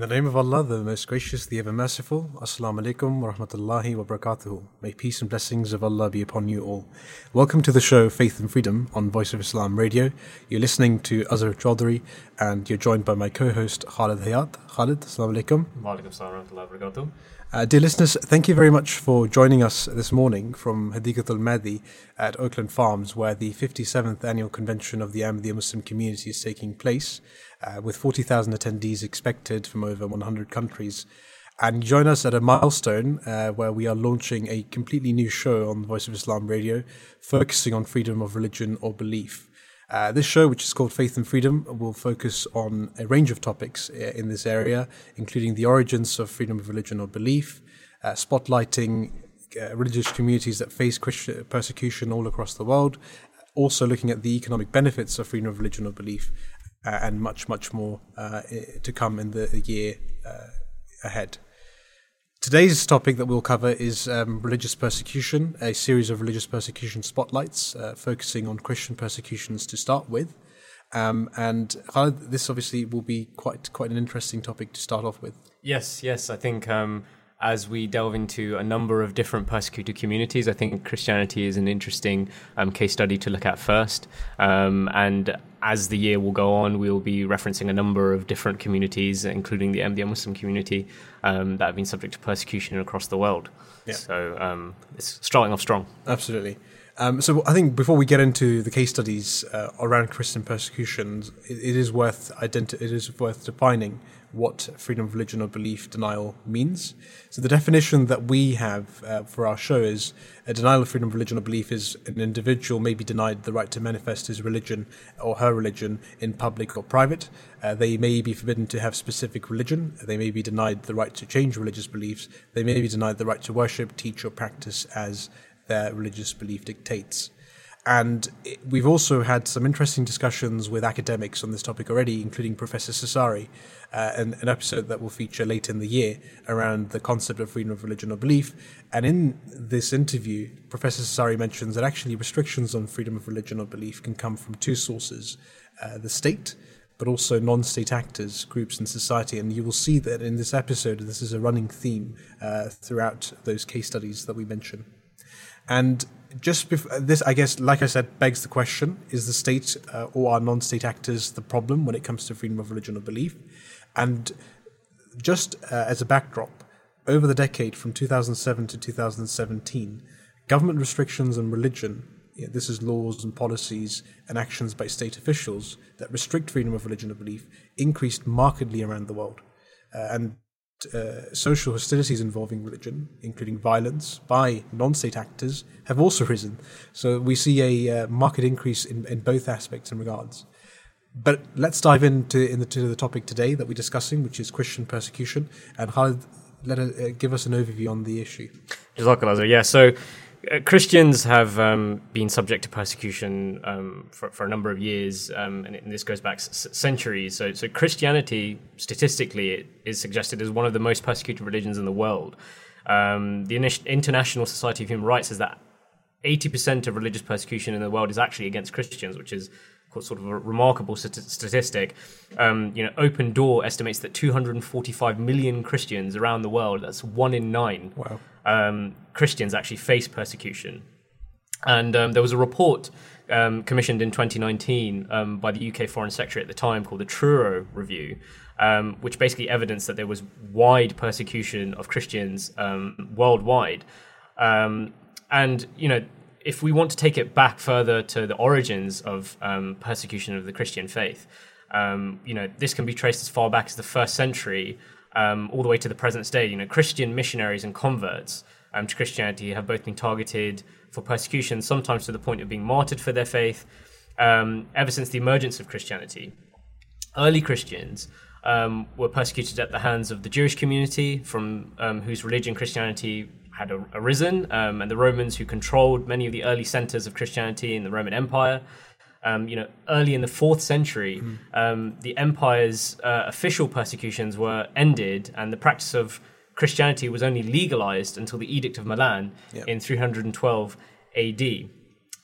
In the name of Allah, the most gracious, the ever merciful, Assalamu alaikum wa rahmatullahi wa barakatuhu. May peace and blessings of Allah be upon you all. Welcome to the show Faith and Freedom on Voice of Islam Radio. You're listening to Azhar Chaudhry and you're joined by my co-host Khalid Hayat. Khalid, Assalamu alaikum. Wa alaikum wa rahmatullahi wa barakatuh. Uh, dear listeners, thank you very much for joining us this morning from Hadiqat al at Oakland Farms, where the 57th annual convention of the Ahmadiyya Muslim community is taking place, uh, with 40,000 attendees expected from over 100 countries. And join us at a milestone uh, where we are launching a completely new show on the Voice of Islam radio, focusing on freedom of religion or belief. Uh, this show, which is called Faith and Freedom, will focus on a range of topics uh, in this area, including the origins of freedom of religion or belief, uh, spotlighting uh, religious communities that face Christian persecution all across the world, also looking at the economic benefits of freedom of religion or belief, uh, and much, much more to come in the year ahead. Today's topic that we'll cover is um, religious persecution, a series of religious persecution spotlights, uh, focusing on Christian persecutions to start with. Um, and Khalid, this obviously will be quite quite an interesting topic to start off with. Yes, yes, I think um, as we delve into a number of different persecuted communities, I think Christianity is an interesting um, case study to look at first. Um, and as the year will go on, we will be referencing a number of different communities, including the Ahmadiyya Muslim community, um, that have been subject to persecution across the world. Yeah. So um, it's starting off strong. Absolutely. Um, so I think before we get into the case studies uh, around Christian persecutions, it, it is worth identi- it is worth defining what freedom of religion or belief denial means. So the definition that we have uh, for our show is a denial of freedom of religion or belief is an individual may be denied the right to manifest his religion or her religion in public or private. Uh, they may be forbidden to have specific religion. They may be denied the right to change religious beliefs. They may be denied the right to worship, teach, or practice as their religious belief dictates. And we've also had some interesting discussions with academics on this topic already, including Professor Cesari, uh, an, an episode that will feature late in the year around the concept of freedom of religion or belief. And in this interview, Professor Cesari mentions that actually restrictions on freedom of religion or belief can come from two sources uh, the state, but also non state actors, groups in society. And you will see that in this episode, this is a running theme uh, throughout those case studies that we mention. And just before this, I guess, like I said, begs the question: Is the state uh, or are non-state actors the problem when it comes to freedom of religion or belief? And just uh, as a backdrop, over the decade from 2007 to 2017, government restrictions on religion. You know, this is laws and policies and actions by state officials that restrict freedom of religion or belief increased markedly around the world. Uh, and uh, social hostilities involving religion, including violence by non state actors, have also risen. So we see a uh, marked increase in, in both aspects and regards. But let's dive into, into the topic today that we're discussing, which is Christian persecution. And Khalid, let uh, give us an overview on the issue. Yeah, so uh, Christians have um, been subject to persecution um, for, for, a number of years, um, and, and, this goes back s- centuries. So, so, Christianity, statistically, is suggested as one of the most persecuted religions in the world. Um, the International Society of Human Rights says that 80% of religious persecution in the world is actually against Christians, which is sort of a remarkable statistic. Um, you know, Open Door estimates that 245 million Christians around the world, that's one in nine, wow. Um, Christians actually face persecution. And um, there was a report um, commissioned in 2019 um, by the UK Foreign Secretary at the time called the Truro Review, um, which basically evidenced that there was wide persecution of Christians worldwide. and, you know, if we want to take it back further to the origins of um, persecution of the Christian faith, um, you know, this can be traced as far back as the first century, um, all the way to the present day. You know, Christian missionaries and converts um, to Christianity have both been targeted for persecution, sometimes to the point of being martyred for their faith, um, ever since the emergence of Christianity. Early Christians um, were persecuted at the hands of the Jewish community, from whose religion Christianity had arisen, um, and the Romans who controlled many of the early centers of Christianity in the Roman Empire. Um, you know, early in the fourth century, mm. um, the empire's uh, official persecutions were ended, and the practice of Christianity was only legalized until the Edict of Milan yep. in 312 AD.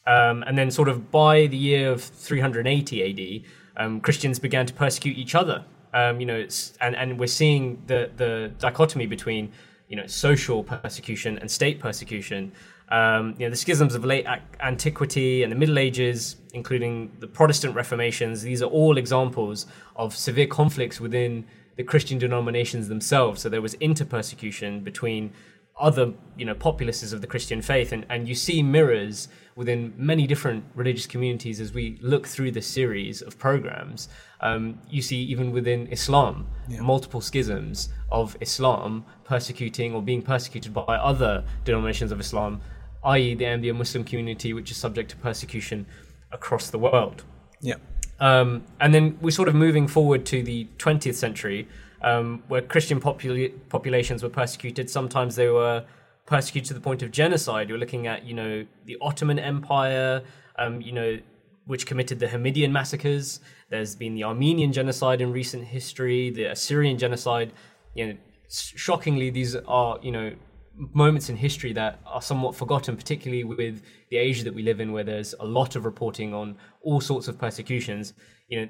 Um, and then, sort of by the year of 380 AD, um, Christians began to persecute each other Um, you know, it's, and and we're seeing the the dichotomy between you know social persecution and state persecution. Um, you know, the schisms of late antiquity and the Middle Ages, including the Protestant Reformations, these are all examples of severe conflicts within the Christian denominations themselves. So there was inter-persecution between other, you know, populaces of the Christian faith, and, and you see mirrors within many different religious communities as we look through this series of programs. Um, you see even within Islam, yeah. multiple schisms of Islam persecuting or being persecuted by other denominations of Islam i.e., the Ahmadiyya Muslim community, which is subject to persecution across the world. Yeah. Um, and then we're sort of moving forward to the 20th century, um, where Christian popula- populations were persecuted. Sometimes they were persecuted to the point of genocide. You're looking at, you know, the Ottoman Empire, um, you know, which committed the Hamidian massacres. There's been the Armenian genocide in recent history, the Assyrian genocide. You know, shockingly, these are, you know, moments in history that are somewhat forgotten, particularly with the Asia that we live in, where there's a lot of reporting on all sorts of persecutions. You know,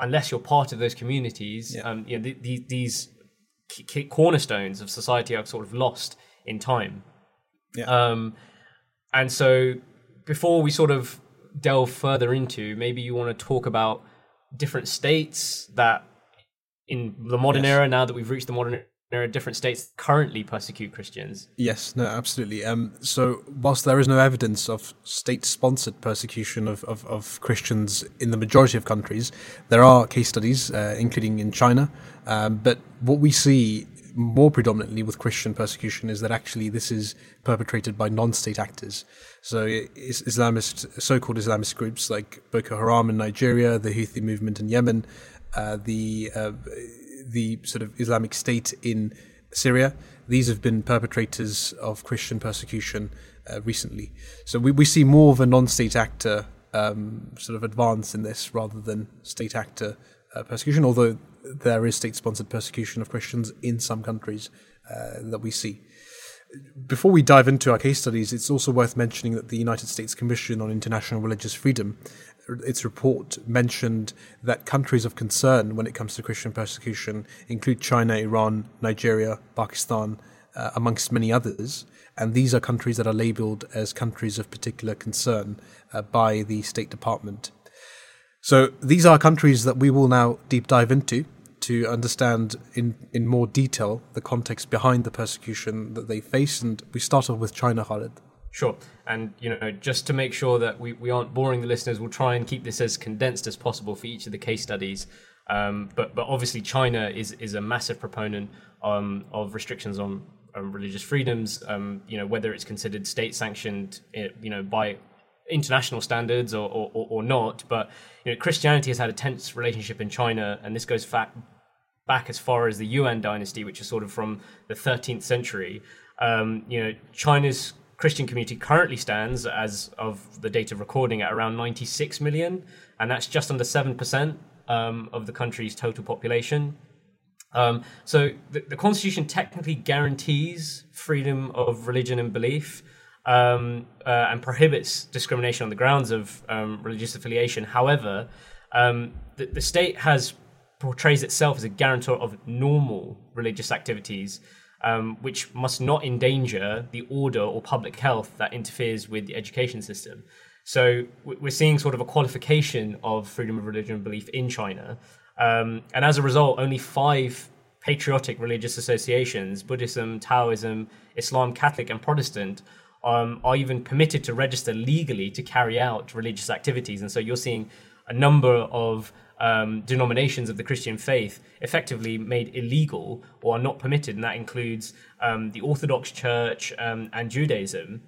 unless you're part of those communities, yeah. um, you know, these cornerstones of society are sort of lost in time. Yeah. Um, and so, before we sort of delve further into, maybe you want to talk about different states that in the modern yes. era, now that we've reached the modern there are different states currently persecute Christians. Yes, no, absolutely. Um, so, whilst there is no evidence of state-sponsored persecution of, of, of, Christians in the majority of countries, there are case studies, uh, including in China. Um, but what we see more predominantly with Christian persecution is that actually this is perpetrated by non-state actors. So, Islamist, so-called Islamist groups like Boko Haram in Nigeria, the Houthi movement in Yemen, uh, the uh, the sort of Islamic State in Syria. These have been perpetrators of Christian persecution uh, recently. So we, we see more of a non state actor um, sort of advance in this rather than state actor uh, persecution, although there is state sponsored persecution of Christians in some countries uh, that we see. Before we dive into our case studies, it's also worth mentioning that the United States Commission on International Religious Freedom its report mentioned that countries of concern when it comes to Christian persecution include China, Iran, Nigeria, Pakistan, uh, amongst many others. And these are countries that are labeled as countries of particular concern uh, by the State Department. So these are countries that we will now deep dive into to understand in, in more detail the context behind the persecution that they face. And we start off with China, Khalid. Sure. And, you know, just to make sure that we, we aren't boring the listeners, we'll try and keep this as condensed as possible for each of the case studies. Um, but, but obviously, China is, is a massive proponent um, of restrictions on religious freedoms, um, you know, whether it's considered state sanctioned, eh, you know, by international standards or, or, or, not. But, you know, Christianity has had a tense relationship in China, and this goes back, back as far as the Yuan dynasty, which is sort of from the 13th century. Um, you know, China's Christian community currently stands, as of the date of recording, at around 96 million, and that's just under 7% um, of the country's total population. Um, so the, the, Constitution technically guarantees freedom of religion and belief um, uh, and prohibits discrimination on the grounds of um, religious affiliation. However, um, the, the state has portrays itself as a guarantor of normal religious activities um, which must not endanger the order or public health that interferes with the education system. So we're seeing sort of a qualification of freedom of religion and belief in China. Um, and as a result, only five patriotic religious associations Buddhism, Taoism, Islam, Catholic, and Protestant um, are even permitted to register legally to carry out religious activities. And so you're seeing a number of um, denominations of the Christian faith effectively made illegal or are not permitted, and that includes um, the Orthodox Church um, and Judaism.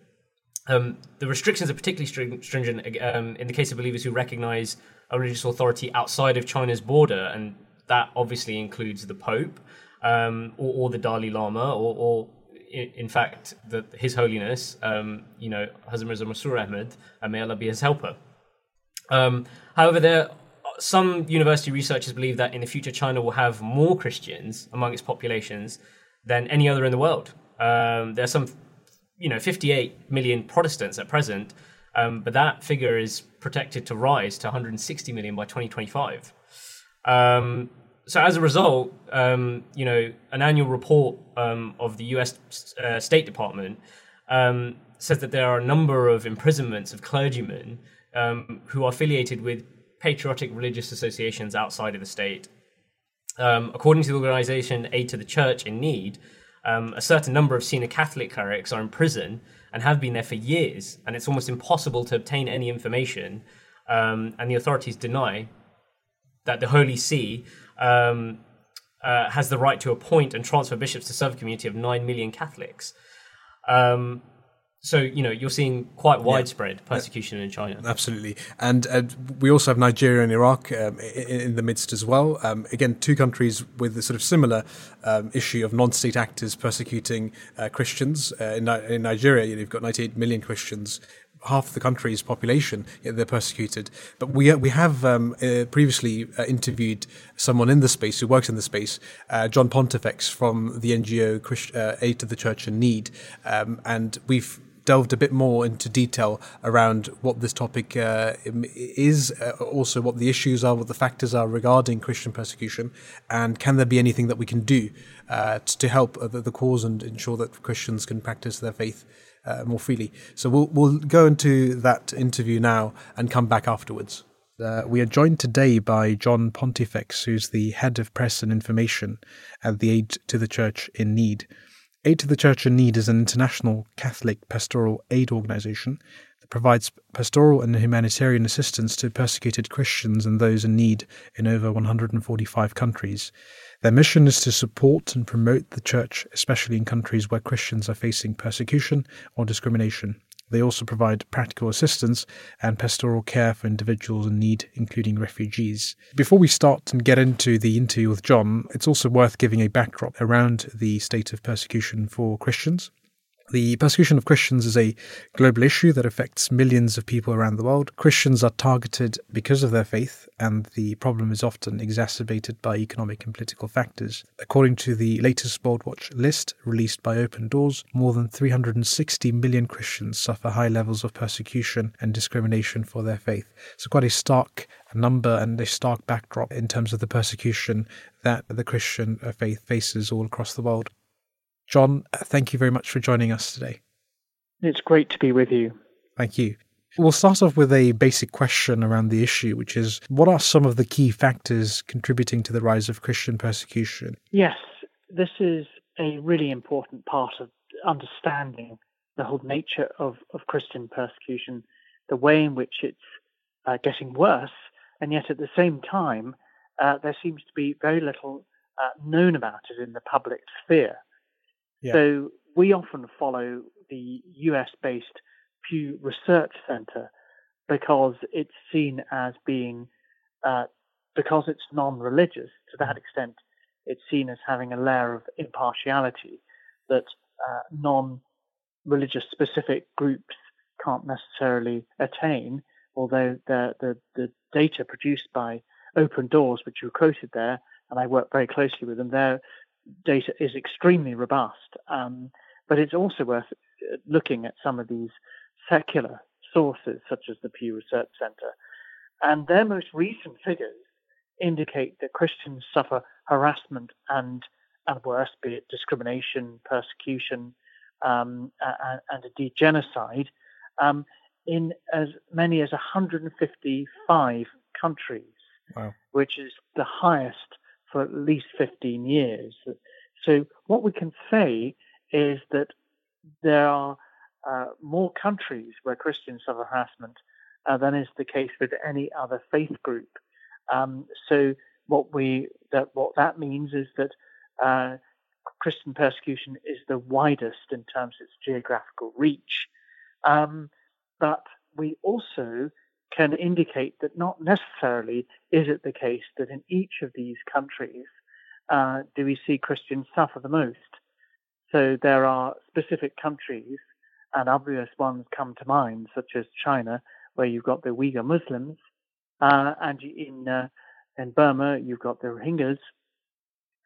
Um, the restrictions are particularly stringent um, in the case of believers who recognize a religious authority outside of China's border, and that obviously includes the Pope um, or, or, the Dalai Lama, or, or in fact, the, His Holiness, you know, Hazrat Mirza Masroor Ahmad, and may Allah be his helper. however, there some university researchers believe that in the future China will have more Christians among its populations than any other in the world. Um, there are some, you know, 58 million Protestants at present, um, but that figure is projected to rise to 160 million by 2025. Um, so as a result, um, you know, an annual report um, of the U.S. Uh, State Department um, says that there are a number of imprisonments of clergymen um, who are affiliated with patriotic religious associations outside of the state. Um, according to the organization Aid to the Church in Need, um, a certain number of senior Catholic clerics are in prison and have been there for years, and it's almost impossible to obtain any information. Um, and the authorities deny that the Holy See um, uh, has the right to appoint and transfer bishops to serve a community of 9 million Catholics. Um, so you know you're seeing quite widespread yeah. persecution in China. Absolutely, and uh, we also have Nigeria and Iraq um, in, in, the midst as well. Um, again, two countries with a sort of similar um, issue of non-state actors persecuting uh, Christians. Uh, in, in, Nigeria, you know, you've got 98 million Christians. Half the country's population, they're persecuted. But we uh, we have um, uh, previously uh, interviewed someone in the space who works in the space, John Pontifex from the NGO Christ- Aid to the Church in Need, um, and we've delved a bit more into detail around what this topic uh, is, uh, also what the issues are, what the factors are regarding Christian persecution, and can there be anything that we can do uh, to help the, the, cause and ensure that Christians can practice their faith uh, more freely. So we'll we'll go into that interview now and come back afterwards. Uh, we are joined today by John Pontifex, who's the head of press and information at the Aid to the Church in Need. Aid to the Church in Need is an international Catholic pastoral aid organization that provides pastoral and humanitarian assistance to persecuted Christians and those in need in over 145 countries. Their mission is to support and promote the Church, especially in countries where Christians are facing persecution or discrimination. They also provide practical assistance and pastoral care for individuals in need, including refugees. Before we start and get into the interview with John, it's also worth giving a backdrop around the state of persecution for Christians. The persecution of Christians is a global issue that affects millions of people around the world. Christians are targeted because of their faith, and the problem is often exacerbated by economic and political factors. According to the latest World Watch list released by Open Doors, more than 360 million Christians suffer high levels of persecution and discrimination for their faith. So, quite a stark number and a stark backdrop in terms of the persecution that the Christian faith faces all across the world. John, thank you very much for joining us today. It's great to be with you. Thank you. We'll start off with a basic question around the issue, which is what are some of the key factors contributing to the rise of Christian persecution? Yes, this is a really important part of understanding the whole nature of, of Christian persecution, the way in which it's uh, getting worse, and yet at the same time, uh, there seems to be very little uh, known about it in the public sphere. So we often follow the US based Pew Research Center because it's seen as being, uh, because it's non religious, to that extent, it's seen as having a layer of impartiality that uh, non religious specific groups can't necessarily attain, although the, the, the data produced by Open Doors, which you quoted there, and I work very closely with them, they're data is extremely robust, um, but it's also worth uh, looking at some of these secular sources, such as the Pew Research Center. And their most recent figures indicate that Christians suffer harassment and, and worse, be it discrimination, persecution, um, and, and, indeed genocide, um, in as many as 155 countries, wow. which is the highest for at least 15 years. So what we can say is that there are uh, more countries where Christians suffer harassment uh, than is the case with any other faith group. Um, so what we that what that means is that uh, Christian persecution is the widest in terms of its geographical reach, um, but we also can indicate that not necessarily is it the case that in each of these countries uh, do we see Christians suffer the most. So there are specific countries, and obvious ones come to mind, such as China, where you've got the Uyghur Muslims, uh, and in uh, in Burma you've got the Rohingyas,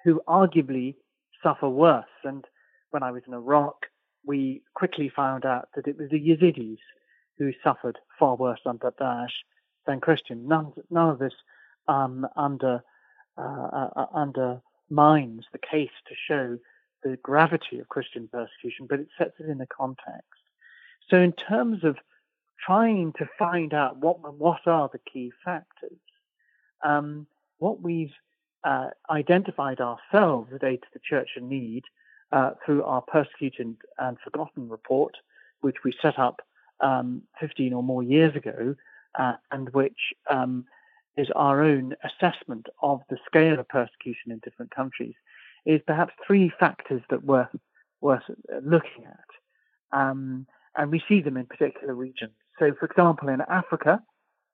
who arguably suffer worse. And when I was in Iraq, we quickly found out that it was the Yazidis who suffered far worse under Daesh than Christian. None, none of this um, under uh, uh, undermines the case to show the gravity of Christian persecution, but it sets it in a context. So, in terms of trying to find out what what are the key factors, um, what we've uh, identified ourselves at Aid to the Church in Need uh, through our Persecuted and Forgotten report, which we set up um, 15 or more years ago, uh, and which um, is our own assessment of the scale of persecution in different countries, is perhaps three factors that worth worth looking at, um, and we see them in particular regions. So, for example, in Africa,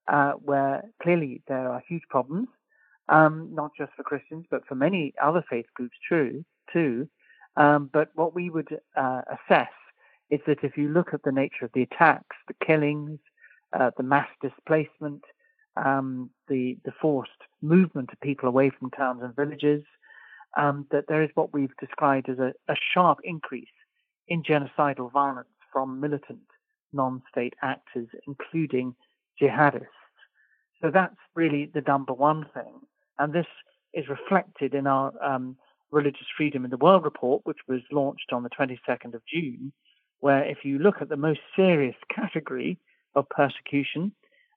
uh, where clearly there are huge problems, um, not just for Christians, but for many other faith groups true, too. Um, but what we would uh, assess is that if you look at the nature of the attacks, the killings, uh, the mass displacement, um, the, the forced movement of people away from towns and villages, um, that there is what we've described as a, a sharp increase in genocidal violence from militant non-state actors, including jihadists. So that's really the number one thing. And this is reflected in our um, Religious Freedom in the World report, which was launched on the 22nd of June, where if you look at the most serious category of persecution,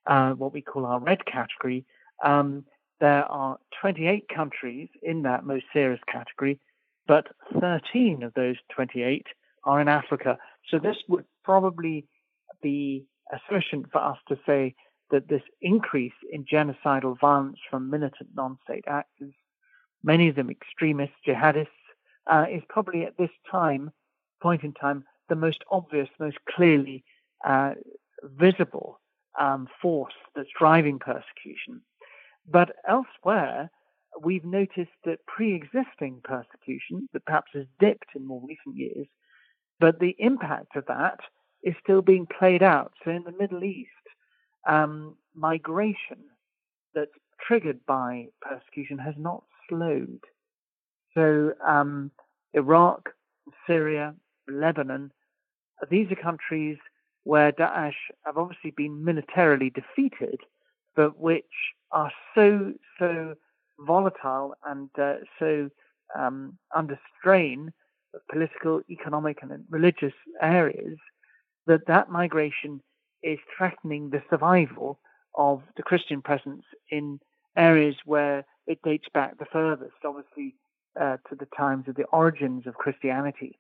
uh, what we call our red category, um, there are 28 countries in that most serious category, but 13 of those 28 are in Africa. So this would probably be sufficient for us to say that this increase in genocidal violence from militant non-state actors, many of them extremists, jihadists, uh, is probably at this time, point in time, the most obvious, most clearly uh, visible um, force that's driving persecution. But elsewhere, we've noticed that pre-existing persecution, that perhaps has dipped in more recent years, but the impact of that is still being played out. So in the Middle East, um, migration that's triggered by persecution has not slowed. So um, Iraq, Syria, Lebanon, these are countries where Daesh have obviously been militarily defeated, but which are so so volatile and uh, so um, under strain of political, economic, and religious areas that that migration is threatening the survival of the Christian presence in areas where it dates back the furthest, obviously, uh, to the times of the origins of Christianity.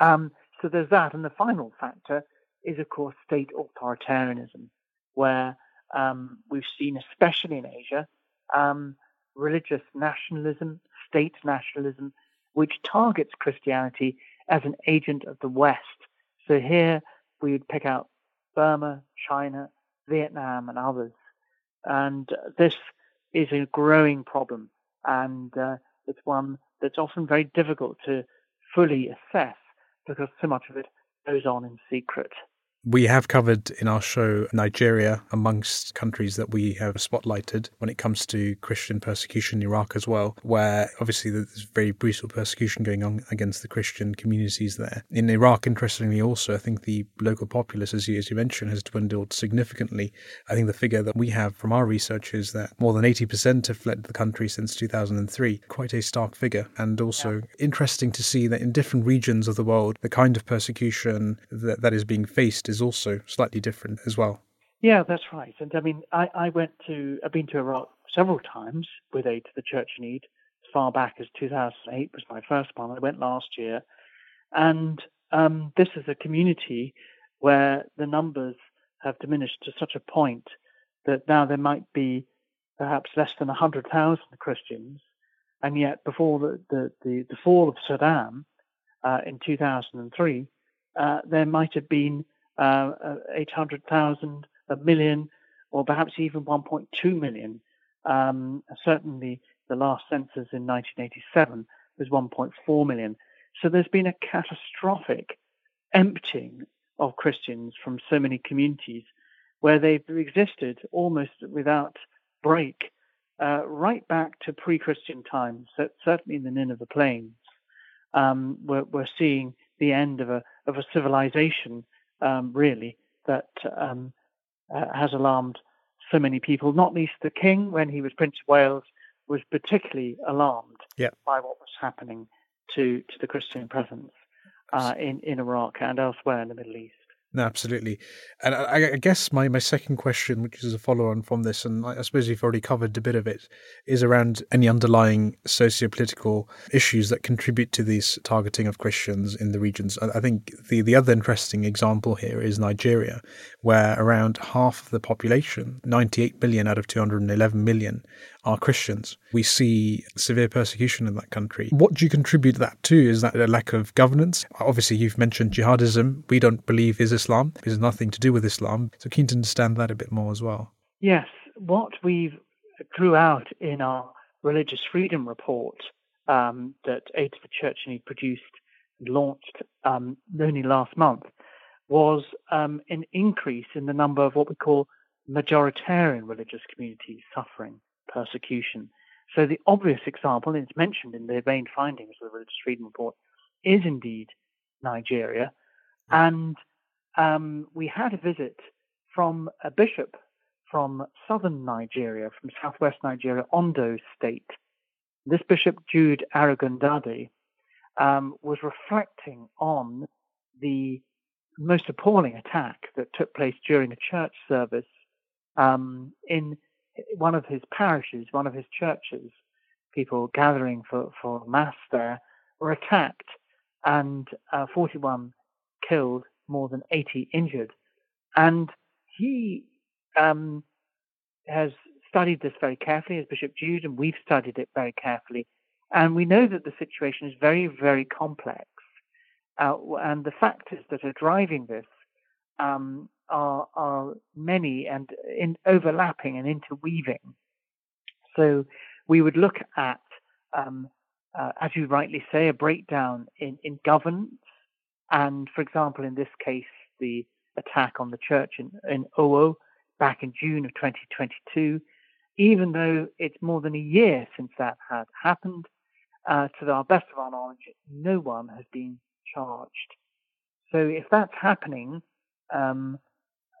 Um, so there's that. And the final factor is, of course, state authoritarianism, where um, we've seen, especially in Asia, um, religious nationalism, state nationalism, which targets Christianity as an agent of the West. So here we would pick out Burma, China, Vietnam, and others. And this is a growing problem, and uh, it's one that's often very difficult to fully assess because so much of it goes on in secret. We have covered in our show Nigeria amongst countries that we have spotlighted when it comes to Christian persecution in Iraq as well, where obviously there's very brutal persecution going on against the Christian communities there. In Iraq, interestingly, also, I think the local populace, as you, as you mentioned, has dwindled significantly. I think the figure that we have from our research is that more than 80% have fled the country since 2003. Quite a stark figure. And also yeah. interesting to see that in different regions of the world, the kind of persecution that, that is being faced is also slightly different as well. Yeah, that's right. And I mean, I, I went to, I've been to Iraq several times with aid to the Church in Need. As far back as 2008 was my first one. I went last year. And um, this is a community where the numbers have diminished to such a point that now there might be perhaps less than 100,000 Christians. And yet, before the, the, the, the fall of Saddam uh, in 2003, uh, there might have been uh, 800,000, a million, or perhaps even 1.2 million. Um, certainly, the last census in 1987 was 1.4 million. So there's been a catastrophic emptying of Christians from so many communities where they've existed almost without break uh, right back to pre-Christian times, so certainly in the Nineveh Plains. Um, we're, we're, seeing the end of a, of a civilization um, really, that um, uh, has alarmed so many people, not least the King when he was Prince of Wales, was particularly alarmed yeah. by what was happening to, to the Christian presence uh, in, in Iraq and elsewhere in the Middle East. No, absolutely. And I, I, guess my, my second question, which is a follow on from this, and I suppose you've already covered a bit of it, is around any underlying socio political issues that contribute to this targeting of Christians in the regions. I, I think the, the other interesting example here is Nigeria, where around half of the population, 98 million out of 211 million, are Christians. We see severe persecution in that country. What do you contribute that to? Is that a lack of governance? Obviously, you've mentioned jihadism. We don't believe is Islam. It has nothing to do with Islam. So keen to understand that a bit more as well. Yes. What we've drew out in our religious freedom report um, that Aid to the Church Need produced and launched um, only last month was um, an increase in the number of what we call majoritarian religious communities suffering persecution. So the obvious example, and it's mentioned in the main findings of the Religious Freedom Report, is indeed Nigeria. And um, we had a visit from a bishop from southern Nigeria, from southwest Nigeria, Ondo State. This bishop, Jude Arogundade, um, was reflecting on the most appalling attack that took place during a church service um, in one of his parishes, one of his churches, people gathering for, for mass there were attacked and uh, 41 killed, more than 80 injured. And he um, has studied this very carefully as Bishop Jude, and we've studied it very carefully. And we know that the situation is very, very complex. Uh, and the factors that are driving this um, are, are many and in overlapping and interweaving. So we would look at, um, uh, as you rightly say, a breakdown in, in governance. And for example, in this case, the attack on the church in, in Owo back in June of 2022, even though it's more than a year since that had happened, uh, to our best of our knowledge, no one has been charged. So if that's happening, um,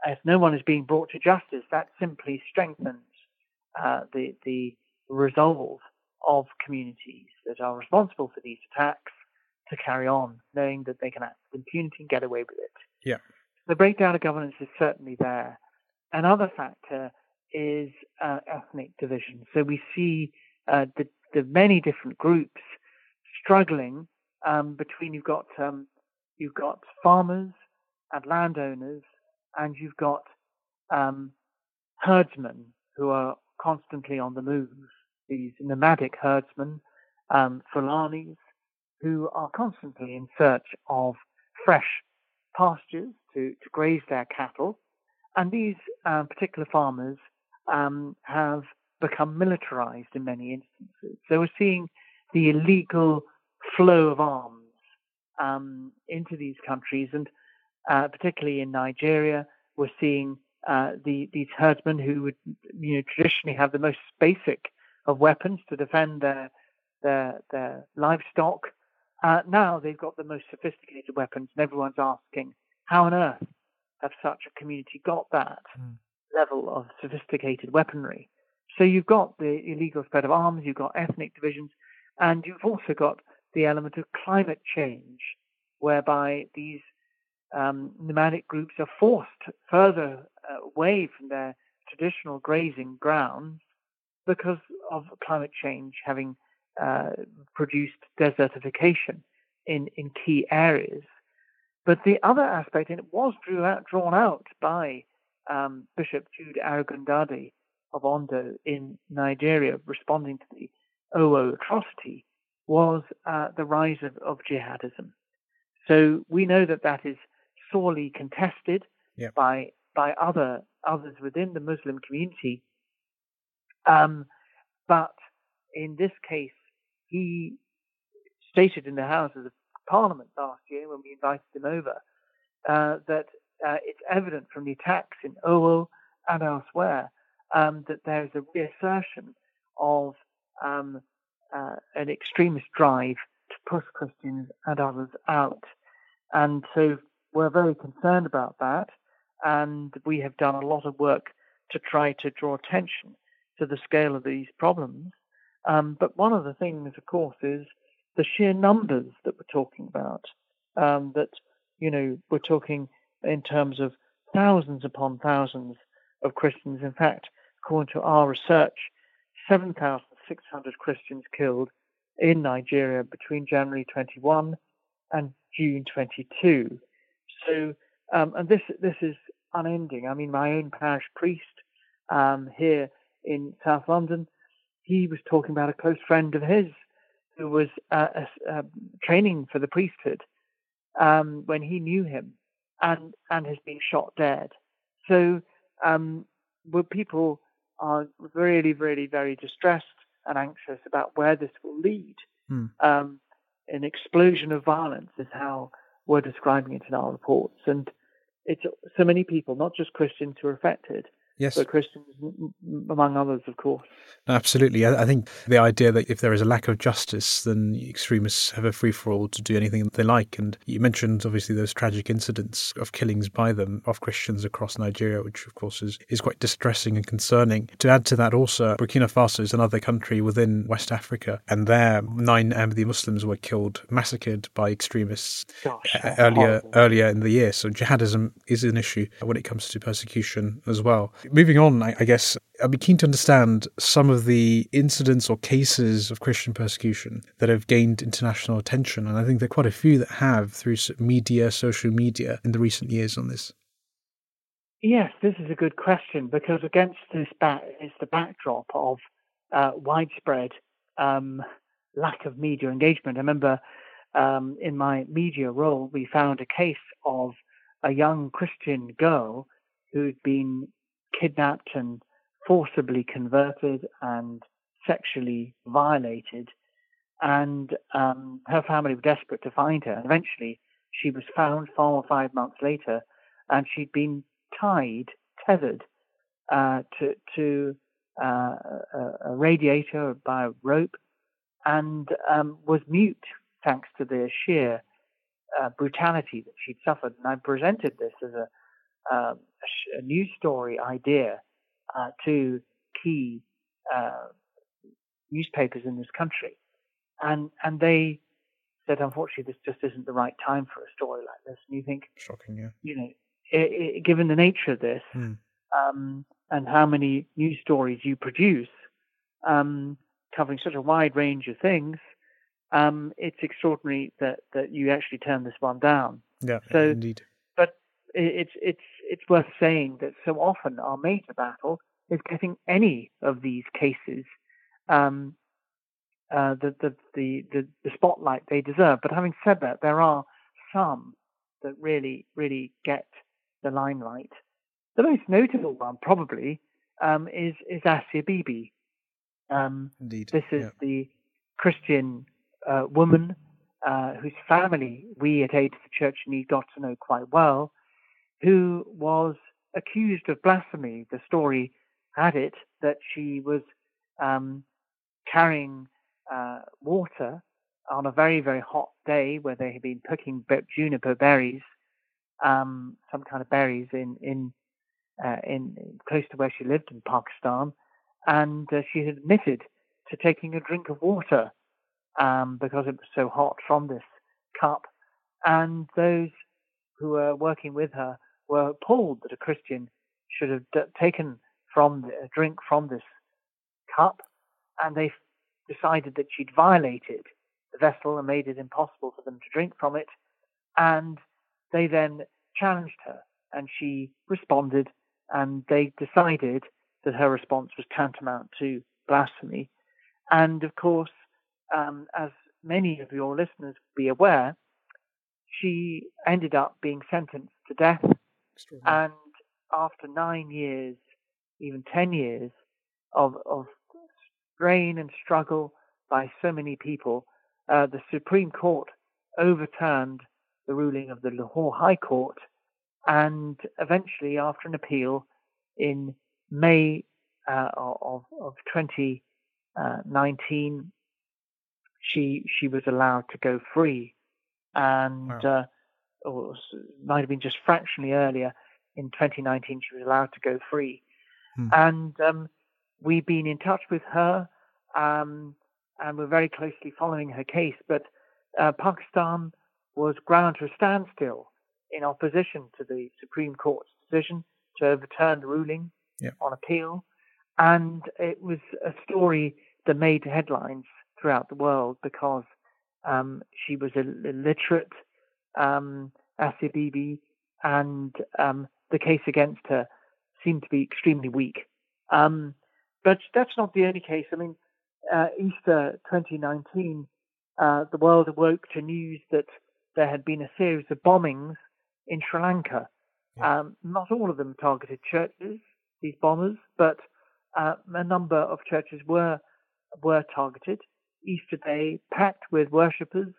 if no one is being brought to justice, that simply strengthens uh, the the resolve of communities that are responsible for these attacks to carry on, knowing that they can act with impunity and get away with it. Yeah. The breakdown of governance is certainly there. Another factor is uh, ethnic division. So we see uh, the, the many different groups struggling um, between you've got um, you've got farmers and landowners and you've got um, herdsmen who are constantly on the move, these nomadic herdsmen, um, Fulanis, who are constantly in search of fresh pastures to, to graze their cattle. And these um, particular farmers um, have become militarized in many instances. So we're seeing the illegal flow of arms um, into these countries. And uh, particularly in Nigeria, we're seeing uh, the, these herdsmen who would, you know, traditionally have the most basic of weapons to defend their their, their livestock. Uh, now they've got the most sophisticated weapons, and everyone's asking, how on earth have such a community got that mm. level of sophisticated weaponry? So you've got the illegal spread of arms, you've got ethnic divisions, and you've also got the element of climate change, whereby these um, nomadic groups are forced further uh, away from their traditional grazing grounds because of climate change having uh, produced desertification in, in key areas. But the other aspect, and it was drew out, drawn out by um, Bishop Jude Arogundade of Ondo in Nigeria, responding to the Owo atrocity, was uh, the rise of, of jihadism. So we know that that is sorely contested yep. by by other others within the Muslim community. Um, but in this case, he stated in the Houses of Parliament last year when we invited him over uh, that uh, it's evident from the attacks in Owo and elsewhere um, that there is a reassertion of um, uh, an extremist drive to push Christians and others out. And so we're very concerned about that. And we have done a lot of work to try to draw attention to the scale of these problems. Um, but one of the things, of course, is the sheer numbers that we're talking about. Um, that you know we're talking in terms of thousands upon thousands of Christians. In fact, according to our research, 7,600 Christians killed in Nigeria between January 21 and June 22. So, um, and this this is unending. I mean, my own parish priest um, here in South London, he was talking about a close friend of his who was uh, uh, training for the priesthood um, when he knew him, and and has been shot dead. So, um, well, people are really, really, very distressed and anxious about where this will lead. Hmm. Um, an explosion of violence is how we're describing it in our reports, and it's so many people, not just Christians, who are affected, Yes. but Christians among others, of course. Absolutely. I, I think the idea that if there is a lack of justice, then extremists have a free for all to do anything they like. And you mentioned obviously those tragic incidents of killings by them of Christians across Nigeria, which of course is, is quite distressing and concerning. To add to that, also, Burkina Faso is another country within West Africa, and there nine Ahmadi Muslims were killed, massacred by extremists Gosh, uh, earlier earlier in the year. So jihadism is an issue when it comes to persecution as well. Moving on, I, I guess I'd be keen to understand some of the incidents or cases of Christian persecution that have gained international attention, and I think there are quite a few that have through media, social media, in the recent years on this. Yes, this is a good question because against this back is the backdrop of uh, widespread um, lack of media engagement. I remember um, in my media role, we found a case of a young Christian girl who'd been kidnapped and forcibly converted and sexually violated. And um, her family were desperate to find her. And eventually, she was found four or five months later, and she'd been tied, tethered uh, to to uh, a, a, radiator by a rope, and um, was mute thanks to the sheer uh, brutality that she'd suffered. And I presented this as a, um, a, a news story idea uh, to key uh, newspapers in this country, and and they said, unfortunately, this just isn't the right time for a story like this. And you think, shocking, yeah, you know, it, it, given the nature of this hmm. um, and how many news stories you produce, um, covering such a wide range of things, um, it's extraordinary that that you actually turn this one down. Yeah, so, indeed. But it's it's it's worth saying that so often our major battle is getting any of these cases um, uh, the, the, the, the, spotlight they deserve. But having said that, there are some that really, really get the limelight. The most notable one, probably, um, is is Asia Bibi. Um, Indeed. This is yeah. the Christian uh, woman uh, whose family we at Aid to the Church Need got to know quite well, who was accused of blasphemy. The story had it that she was um, carrying uh, water on a very, very hot day where they had been picking juniper berries, um, some kind of berries in in, uh, in close to where she lived in Pakistan, and uh, she had admitted to taking a drink of water um, because it was so hot from this cup, and those who were working with her were appalled that a Christian should have d- taken from the, a drink from this cup, and they decided that she'd violated the vessel and made it impossible for them to drink from it. And they then challenged her, and she responded, and they decided that her response was tantamount to blasphemy. And of course, um, as many of your listeners be aware, she ended up being sentenced to death. And after nine years, even ten years of, of strain and struggle by so many people, uh, the Supreme Court overturned the ruling of the Lahore High Court, and eventually, after an appeal in May uh, of, of 2019, she she was allowed to go free, and Wow. uh, or might have been just fractionally earlier in 2019 she was allowed to go free, Hmm. and um, we've been in touch with her um, and we're very closely following her case. But uh, Pakistan was ground to a standstill in opposition to the Supreme Court's decision to overturn the ruling on appeal. And it was a story that made headlines throughout the world because um, she was illiterate, um, Asia Bibi, and um, the case against her seemed to be extremely weak. Um, but that's not the only case. I mean, uh, Easter 2019, uh, the world awoke to news that there had been a series of bombings in Sri Lanka. Yeah. Um, not all of them targeted churches, these bombers, but uh, a number of churches were were targeted. Easter Day, packed with worshippers.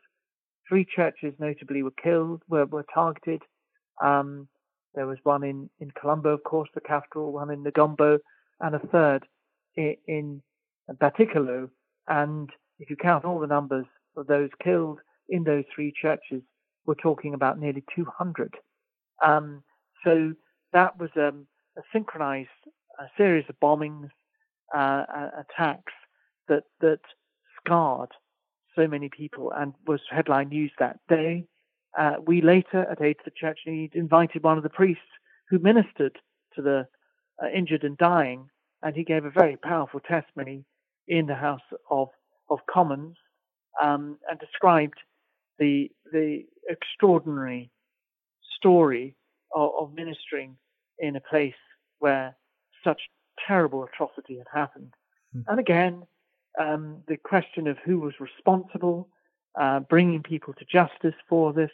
Three churches, notably, were killed, were, were targeted. Um, there was one in, in Colombo, of course, the capital, one in Negombo, and a third in, in. And if you count all the numbers of those killed in those three churches, we're talking about nearly 200. Um, so that was um, a synchronized a series of bombings, uh, attacks that that scarred so many people and was headline news that day. Uh, we later, at Aid to the Church Need, invited one of the priests who ministered to the uh, injured and dying, and he gave a very powerful testimony in the House of of Commons um, and described the the extraordinary story of, of ministering in a place where such terrible atrocity had happened. Mm. And again, um, the question of who was responsible, uh, bringing people to justice for this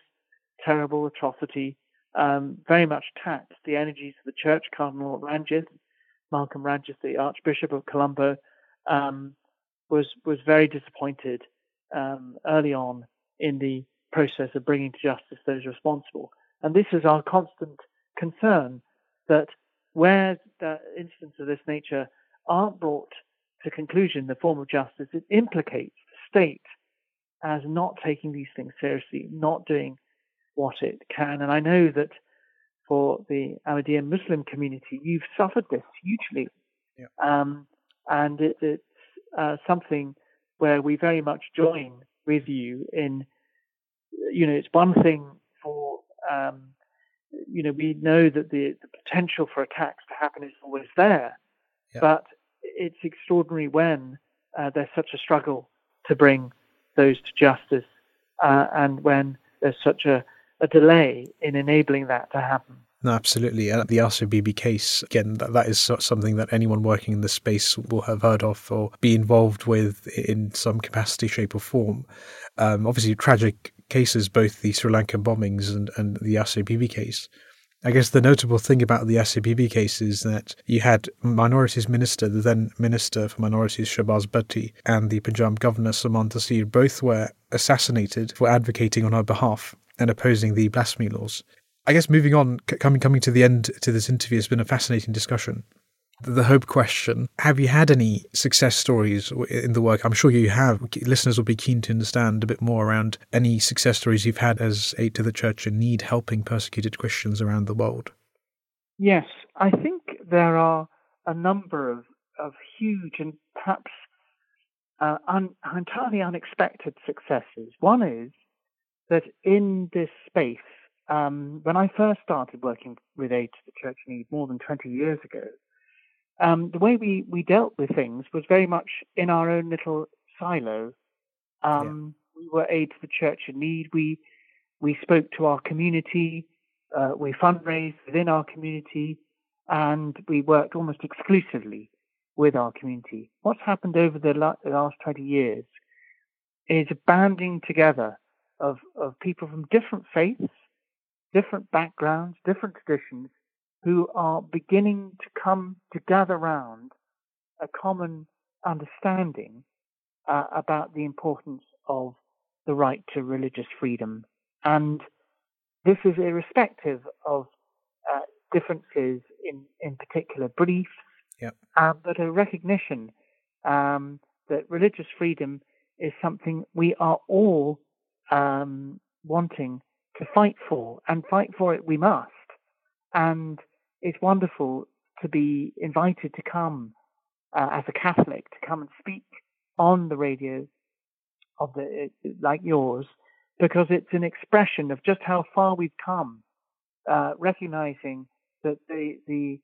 terrible atrocity, um, very much tapped the energies of the church. Cardinal Ranjith, Malcolm Ranjith, the Archbishop of Colombo, um, was was very disappointed um, early on in the process of bringing to justice those responsible. And this is our constant concern that where the incidents of this nature aren't brought to conclusion the form of justice, it implicates the state as not taking these things seriously, not doing what it can. And I know that for the Ahmadiyya Muslim community, you've suffered this hugely. Yeah. Um, and it, it's uh, something where we very much join with you in, you know, it's one thing for um, you know, we know that the, the potential for attacks to happen is always there, but it's extraordinary when uh, there's such a struggle to bring those to justice uh, and when there's such a, a delay in enabling that to happen. No, absolutely. And the Bibi case, again, that, that is something that anyone working in the space will have heard of or be involved with in some capacity, shape, or form. Um, obviously, tragic cases, both the Sri Lankan bombings and, and the Bibi case. I guess the notable thing about the Bibi case is that you had Minorities Minister, the then Minister for Minorities Shahbaz Bhatti, and the Punjab Governor Salmaan Taseer both were assassinated for advocating on her behalf and opposing the blasphemy laws. I guess moving on, coming coming to the end to this interview has been a fascinating discussion. The hope question: Have you had any success stories in the work? I'm sure you have. Listeners will be keen to understand a bit more around any success stories you've had as aid to the church in need, helping persecuted Christians around the world. Yes, I think there are a number of of huge and perhaps uh, un, entirely unexpected successes. One is that in this space um, when I first started working with Aid to the Church Need more than 20 years ago, um, the way we, we dealt with things was very much in our own little silo. Um, yeah. We were Aid to the Church in Need. We we spoke to our community. Uh, we fundraised within our community, and we worked almost exclusively with our community. What's happened over the, la- the last 20 years is a banding together of, of people from different faiths, different backgrounds, different traditions, who are beginning to come to gather round a common understanding uh, about the importance of the right to religious freedom. And this is irrespective of uh, differences in, in particular beliefs, yep. uh, but a recognition um, that religious freedom is something we are all um, wanting to fight for, and fight for it we must. And it's wonderful to be invited to come uh, as a Catholic to come and speak on the radio of the like yours because it's an expression of just how far we've come, uh, recognizing that the the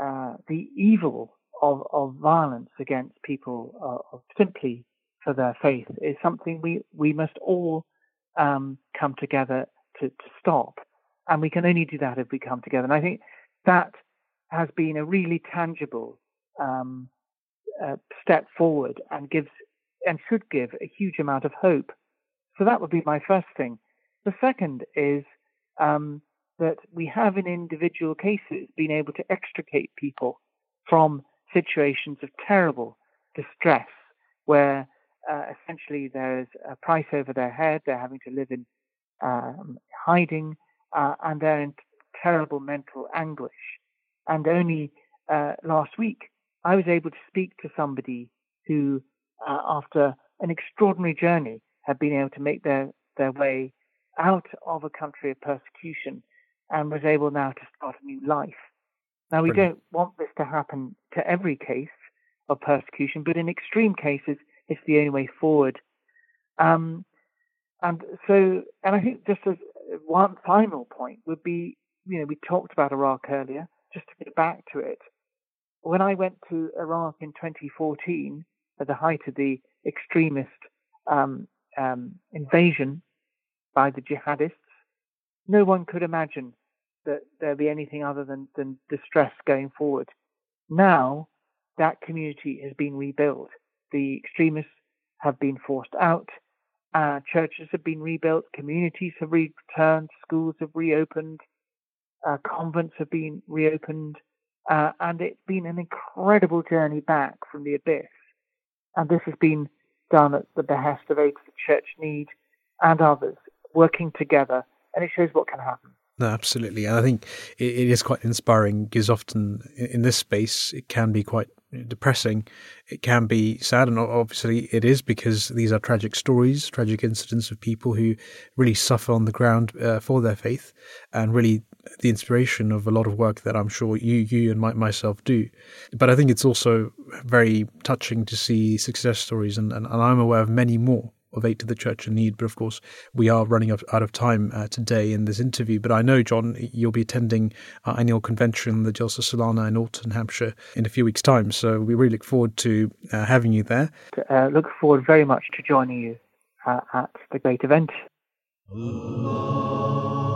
uh, the evil of, of violence against people uh, simply for their faith is something we, we must all um, come together to, to stop. And we can only do that if we come together. And I think that has been a really tangible um, uh, step forward and gives and should give a huge amount of hope. So that would be my first thing. The second is um, that we have in individual cases been able to extricate people from situations of terrible distress where uh, essentially there's a price over their head, they're having to live in um, hiding, uh, and they're in terrible mental anguish. And only uh, last week, I was able to speak to somebody who, uh, after an extraordinary journey, had been able to make their, their way out of a country of persecution and was able now to start a new life. Now, we Brilliant. don't want this to happen to every case of persecution, but in extreme cases, it's the only way forward. Um, and so, and I think just as one final point would be, you know, we talked about Iraq earlier, just to get back to it. When I went to Iraq in 2014, at the height of the extremist um, um, invasion by the jihadists, no one could imagine that there'd be anything other than, than distress going forward. Now, that community has been rebuilt. The extremists have been forced out. Uh, churches have been rebuilt. Communities have returned. Schools have reopened. Uh, convents have been reopened. Uh, and it's been an incredible journey back from the abyss. And this has been done at the behest of Aid for Church Need and others working together. And it shows what can happen. No, absolutely. And I think it, it is quite inspiring because often in this space, it can be quite depressing. It can be sad, and obviously it is because these are tragic stories, tragic incidents of people who really suffer on the ground uh, for their faith, and really the inspiration of a lot of work that I'm sure you, you and my, myself do. But I think it's also very touching to see success stories, and, and, and I'm aware of many more of Aid to the Church in Need. But of course, we are running out of time uh, today in this interview. But I know, John, you'll be attending our annual convention, the Jalsa Salana in Alton, Hampshire, in a few weeks' time. So we really look forward to uh, having you there. Uh, look forward very much to joining you uh, at the great event. Allah.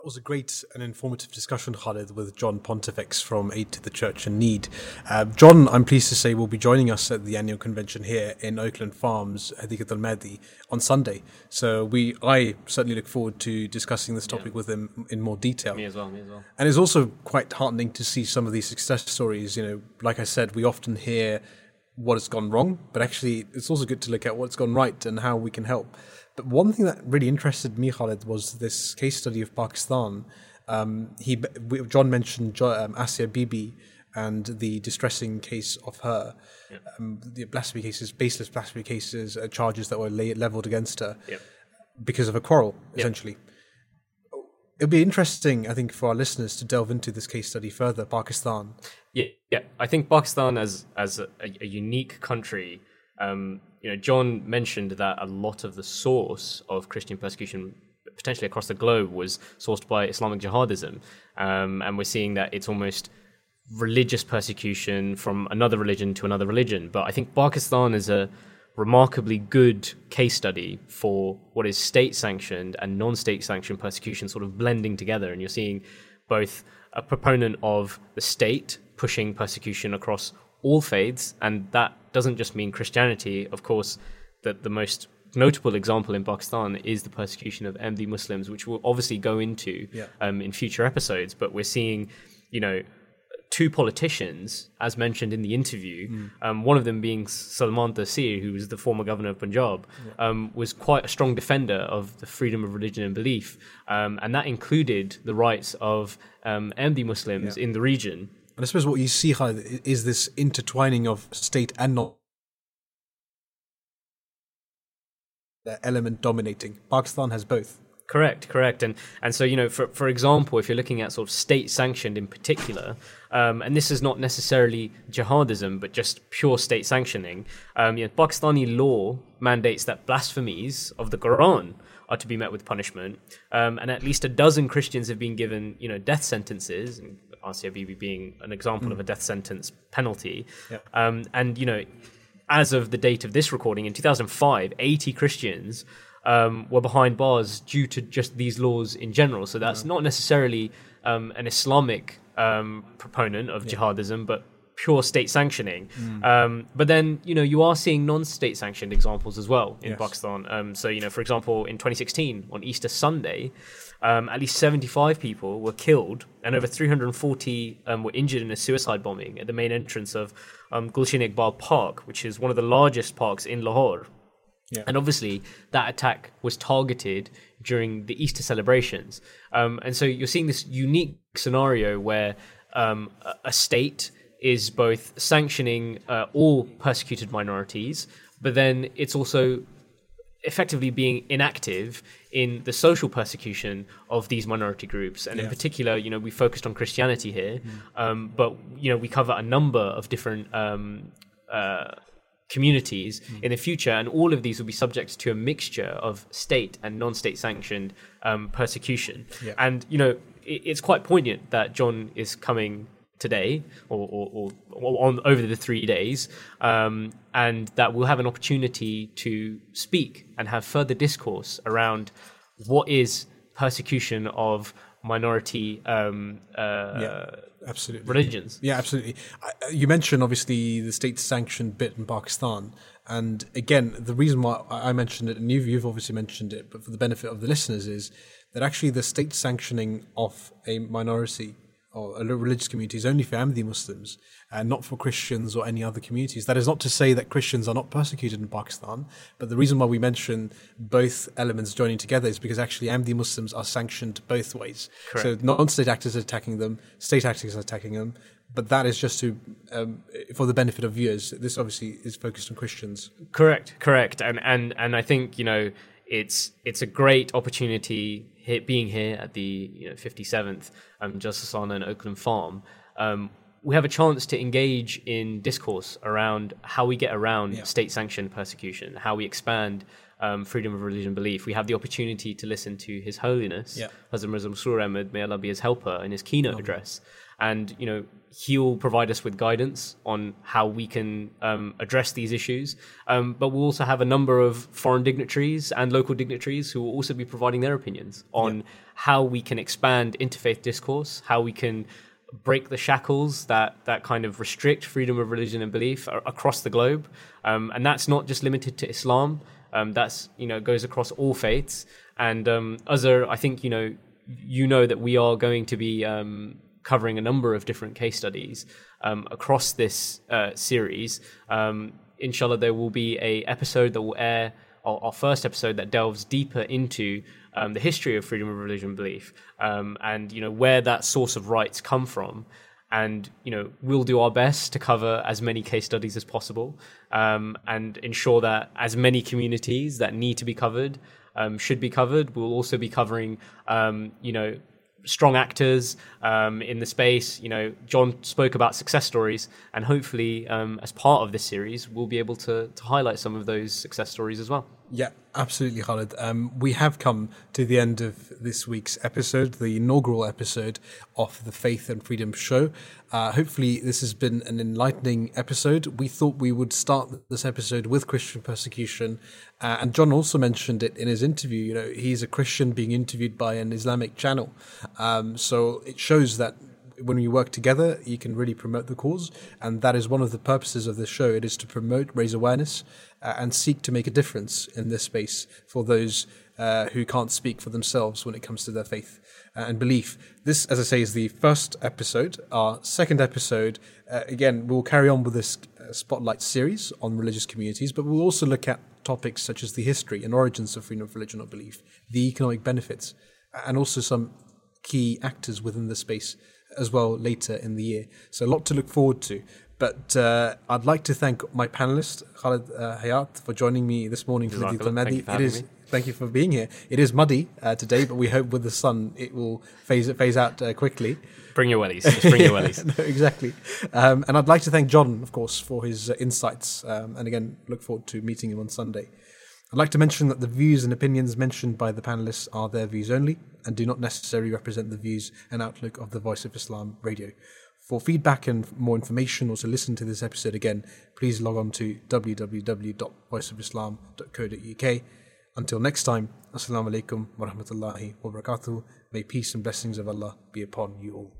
That was a great and informative discussion, Khalid, with John Pontifex from Aid to the Church in Need. Uh, John, I'm pleased to say, will be joining us at the annual convention here in Oakland Farms, Hadiqat al Mahdi, on Sunday. So we, I certainly look forward to discussing this topic yeah. with him in more detail. Me as well, me as well. And it's also quite heartening to see some of these success stories. You know, like I said, we often hear what has gone wrong, but actually, it's also good to look at what's gone right and how we can help. But one thing that really interested me, Khalid, was this case study of Pakistan. Um, he, John mentioned um, Asia Bibi and the distressing case of her, yep. um, the blasphemy cases, baseless blasphemy cases, uh, charges that were leveled against her yep. because of a quarrel, essentially. Yep. It'll be interesting, I think, for our listeners to delve into this case study further. Pakistan. Yeah, yeah. I think Pakistan as as a, a unique country um, you know, John mentioned that a lot of the source of Christian persecution potentially across the globe was sourced by Islamic jihadism, um, and we're seeing that it's almost religious persecution from another religion to another religion. But I think Pakistan is a remarkably good case study for what is state sanctioned and non state sanctioned persecution sort of blending together. And you're seeing both a proponent of the state pushing persecution across all faiths, and that doesn't just mean Christianity. Of course, that the most notable example in Pakistan is the persecution of Ahmadi Muslims, which we'll obviously go into yeah. um, in future episodes. But we're seeing, you know, two politicians, as mentioned in the interview, um, one of them being Salman Taseer, who was the former governor of Punjab, um, was quite a strong defender of the freedom of religion and belief, um, and that included the rights of um, Ahmadi Muslims in the region. And I suppose what you see Khalid, is this intertwining of state and not the element dominating. Pakistan has both. Correct, correct, and and so you know, for for example, if you're looking at sort of state sanctioned in particular, um, and this is not necessarily jihadism, but just pure state sanctioning. Um, you know, Pakistani law mandates that blasphemies of the Quran are to be met with punishment, um, and at least a dozen Christians have been given you know death sentences. And Bibi being an example of a death sentence penalty, um, and you know, as of the date of this recording in 2005, 80 Christians um, were behind bars due to just these laws in general. So that's not necessarily um, an Islamic um, proponent of jihadism, but pure state sanctioning. Um, but then, you know, you are seeing non-state sanctioned examples as well in Yes. Pakistan. Um, so, you know, for example, in 2016 on Easter Sunday, um, at least 75 people were killed and over 340 um, were injured in a suicide bombing at the main entrance of um, Gulshan Iqbal Park, which is one of the largest parks in Lahore. And obviously, that attack was targeted during the Easter celebrations. Um, and so you're seeing this unique scenario where um, a- state is both sanctioning uh, all persecuted minorities, but then it's also effectively being inactive in the social persecution of these minority groups. And in particular you know we focused on christianity here um, but you know we cover a number of different um, uh, communities in the future and all of these will be subject to a mixture of state and non-state sanctioned um, persecution. Yeah. and you know it, it's quite poignant that john is coming today or, or, or, or on over the three days, um, and that we'll have an opportunity to speak and have further discourse around what is persecution of minority um, uh, Yeah, absolutely. religions. Yeah, absolutely. Uh, you mentioned obviously the state-sanctioned bit in Pakistan, and again, the reason why I I mentioned it, and you've, you've obviously mentioned it, but for the benefit of the listeners, is that actually the state sanctioning of a minority or a religious community is only for Ahmadi Muslims and not for Christians or any other communities. That is not to say that Christians are not persecuted in Pakistan, but the reason why we mention both elements joining together is because actually Ahmadi Muslims are sanctioned both ways. Correct. So non-state actors are attacking them, state actors are attacking them, but that is just to um, for the benefit of viewers. This obviously is focused on Christians. Correct, correct, and and and I think you know it's it's a great opportunity being here at the you know 57th um, Jalsa Salana and Oakland Farm. Um, we have a chance to engage in discourse around how we get around state-sanctioned persecution, how we expand um, freedom of religion and belief. We have the opportunity to listen to His Holiness, Yeah. Hazrat Mirza Masroor Ahmad, may Allah be his helper, in his keynote address. And, you know, he'll provide us with guidance on how we can um, address these issues. Um, but we'll also have a number of foreign dignitaries and local dignitaries who will also be providing their opinions on how we can expand interfaith discourse, how we can break the shackles that that kind of restrict freedom of religion and belief across the globe, um, and that's not just limited to Islam. Um, that's you know goes across all faiths. And um, I think you know you know that we are going to be um, covering a number of different case studies um, across this uh, series. Um, inshallah, there will be a episode that will air our, our first episode that delves deeper into um, the history of freedom of religion belief, um, and you know where that source of rights come from. And you know we'll do our best to cover as many case studies as possible, um, and ensure that as many communities that need to be covered um, should be covered. We'll also be covering, um, you know, strong actors um, in the space. You know, John spoke about success stories, and hopefully, um, as part of this series, we'll be able to, to highlight some of those success stories as well. Yeah, absolutely, Khalid. Um, we have come to the end of this week's episode, the inaugural episode of the Faith and Freedom Show. Uh, hopefully, this has been an enlightening episode. We thought we would start this episode with Christian persecution, uh, and John also mentioned it in his interview. You know, he's a Christian being interviewed by an Islamic channel, um, so it shows that when we work together, you can really promote the cause, and that is one of the purposes of this show. It is to promote, raise awareness, uh, and seek to make a difference in this space for those uh, who can't speak for themselves when it comes to their faith uh, and belief. This, as I say, is the first episode. Our second episode, uh, again, we'll carry on with this uh, spotlight series on religious communities, but we'll also look at topics such as the history and origins of freedom of religion or belief, the economic benefits, and also some key actors within the space as well later in the year. So a lot to look forward to. But uh, I'd like to thank my panelist Khalid uh, Hayat for joining me this morning for the welcome. Thank you for It me. thank you for being here. It is muddy uh, today, but we hope with the sun it will phase phase out uh, quickly. Bring your wellies. Just bring your wellies. No, exactly. Um, and I'd like to thank John, of course, for his uh, insights. Um, and again, look forward to meeting him on Sunday. I'd like to mention that the views and opinions mentioned by the panelists are their views only and do not necessarily represent the views and outlook of the Voice of Islam radio. For feedback and more information or to listen to this episode again, please log on to www.voiceofislam.co.uk. Until next time, Assalamu alaikum wa rahmatullahi wa barakatuh. May peace and blessings of Allah be upon you all.